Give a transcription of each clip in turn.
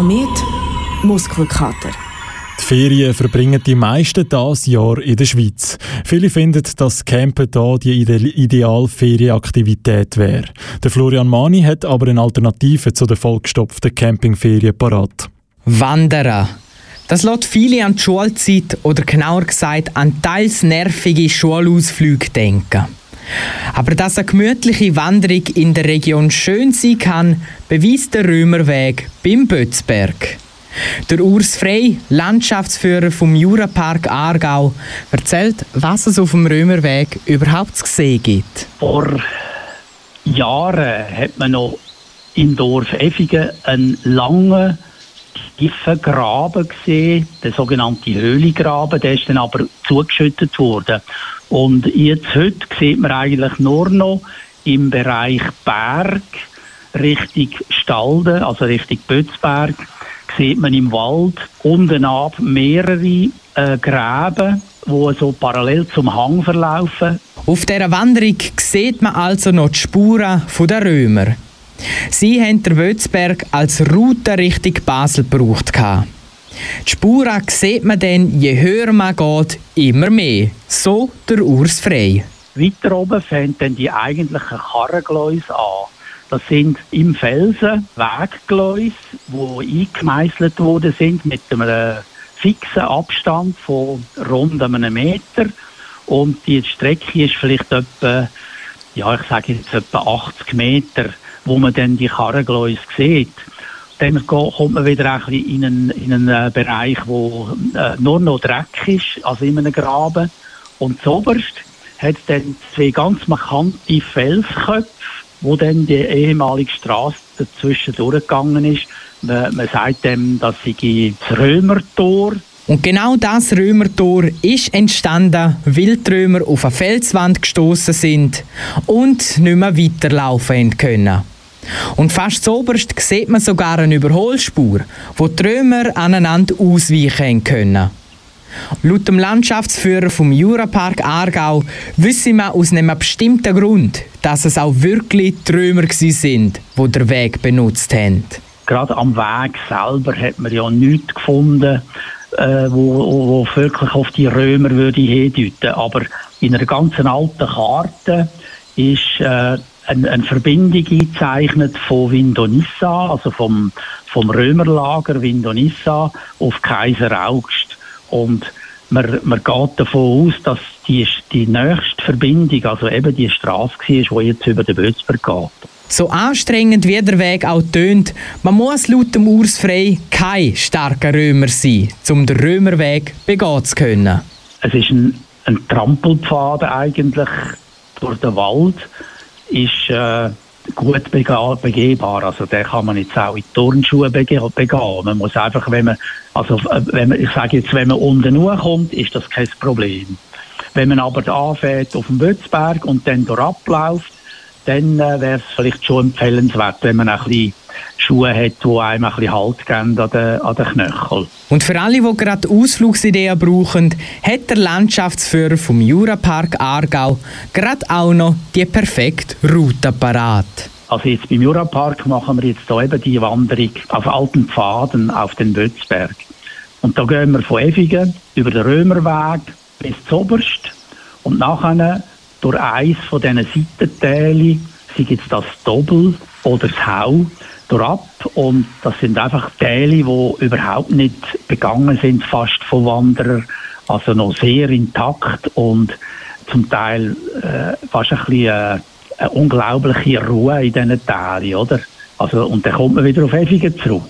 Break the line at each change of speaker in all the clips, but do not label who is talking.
Komet, Muskelkater.
Die Ferien verbringen die meisten das Jahr in der Schweiz. Viele finden, dass Campen hier die ideale Ferienaktivität wäre. Der Florian Mani hat aber eine Alternative zu den vollgestopften Campingferien parat.
Wandern. Das lässt viele an die Schulzeit oder genauer gesagt an teils nervige Schulausflüge denken. Aber dass eine gemütliche Wanderung in der Region schön sein kann, beweist der Römerweg beim Bötzberg. Der Urs Frey, Landschaftsführer vom Jurapark Aargau, erzählt, was es auf dem Römerweg überhaupt zu sehen gibt.
Vor Jahren hat man noch im Dorf Effigen einen langen, tiefen Graben gesehen, der sogenannte Höhlegraben, der ist dann aber zugeschüttet worden. Und jetzt heute sieht man eigentlich nur noch im Bereich Berg Richtung Stalden, also Richtung Bötzberg, sieht man im Wald unten ab mehrere äh, Gräben, die so parallel zum Hang verlaufen.
Auf dieser Wanderung sieht man also noch die Spuren der Römer. Sie haben den Wötzberg als Route Richtung Basel gebraucht. Die Spuren sieht man dann, je höher man geht, immer mehr. So der Urs Frey.
Weiter oben fängt die eigentlichen Karrengläuse an. Das sind im Felsen Weggläuse, die eingemeißelt worden sind mit einem fixen Abstand von rund einem Meter. Und die Strecke ist vielleicht etwa, ja, ich sage jetzt etwa 80 Meter, wo man dann die Karrengläuse sieht. Dann kommt man wieder ein in einen, in einen äh, Bereich, wo äh, nur noch Dreck ist, also in einem Graben. Und zuoberst hat es dann zwei ganz markante Felsköpfe, wo dann die ehemalige Straße dazwischen durchgegangen ist. Man, man sagt dem, das sei das Römertor.
Und genau das Römertor ist entstanden, weil die Römer auf eine Felswand gestoßen sind und nicht mehr weiterlaufen können. Und fast zoberst sieht man sogar eine Überholspur, wo die Römer aneinander ausweichen können. Laut dem Landschaftsführer vom Jurapark Aargau wissen wir aus einem bestimmten Grund, dass es auch wirklich die Römer sind, die den Weg benutzt haben.
Gerade am Weg selber hat man ja nichts gefunden, äh, wo, wo wirklich auf die Römer würde hindeuten. Aber in einer ganzen alten Karte ist äh, eine, eine Verbindung eingezeichnet von Vindonissa, also vom, vom Römerlager Vindonissa auf Kaiser August. Und man, man geht davon aus, dass die, die nächste Verbindung, also eben die Straße war, die jetzt über den Bötzberg geht.
So anstrengend wie der Weg auch tönt, man muss laut dem Urs Frey kein starker Römer sein, um den Römerweg begehen zu können.
Es ist ein, ein Trampelpfad eigentlich durch den Wald ist äh, gut begehbar. Also der kann man jetzt auch in Turnschuhe begehen. Man muss einfach, wenn man, also äh, wenn man, ich sage jetzt, wenn man unten kommt, ist das kein Problem. Wenn man aber anfährt auf dem Bötzberg und dann dort abläuft, dann äh, wäre es vielleicht schon empfehlenswert, wenn man ein bisschen Schuhe hat, die einem ein bisschen Halt geben an den, an den Knöcheln.
Und für alle, die gerade Ausflugsideen brauchen, hat der Landschaftsführer vom Jurapark Aargau gerade auch noch die perfekte Route parat.
Also jetzt beim Jurapark machen wir jetzt hier eben die Wanderung auf alten Pfaden auf den Bötzberg. Und da gehen wir von Effigen über den Römerweg bis Zoberst und nachher durch eins von diesen Seitentälen, sei jetzt das Doppel oder das Hau, ab und das sind einfach Täle, die überhaupt nicht begangen sind, fast von Wanderern, also noch sehr intakt und zum Teil äh, fast ein bisschen äh, eine unglaubliche Ruhe in diesen Tälern, oder? Also, und dann kommt man wieder auf Effigen zurück.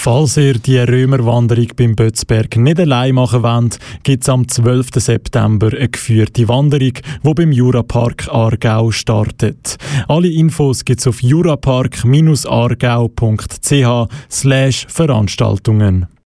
Falls ihr die Römerwanderung beim Bötzberg nicht allein machen wollt, gibt es am 12. September eine geführte Wanderung, die beim Jurapark Aargau startet. Alle Infos gibt es auf jurapark-aargau.ch Veranstaltungen.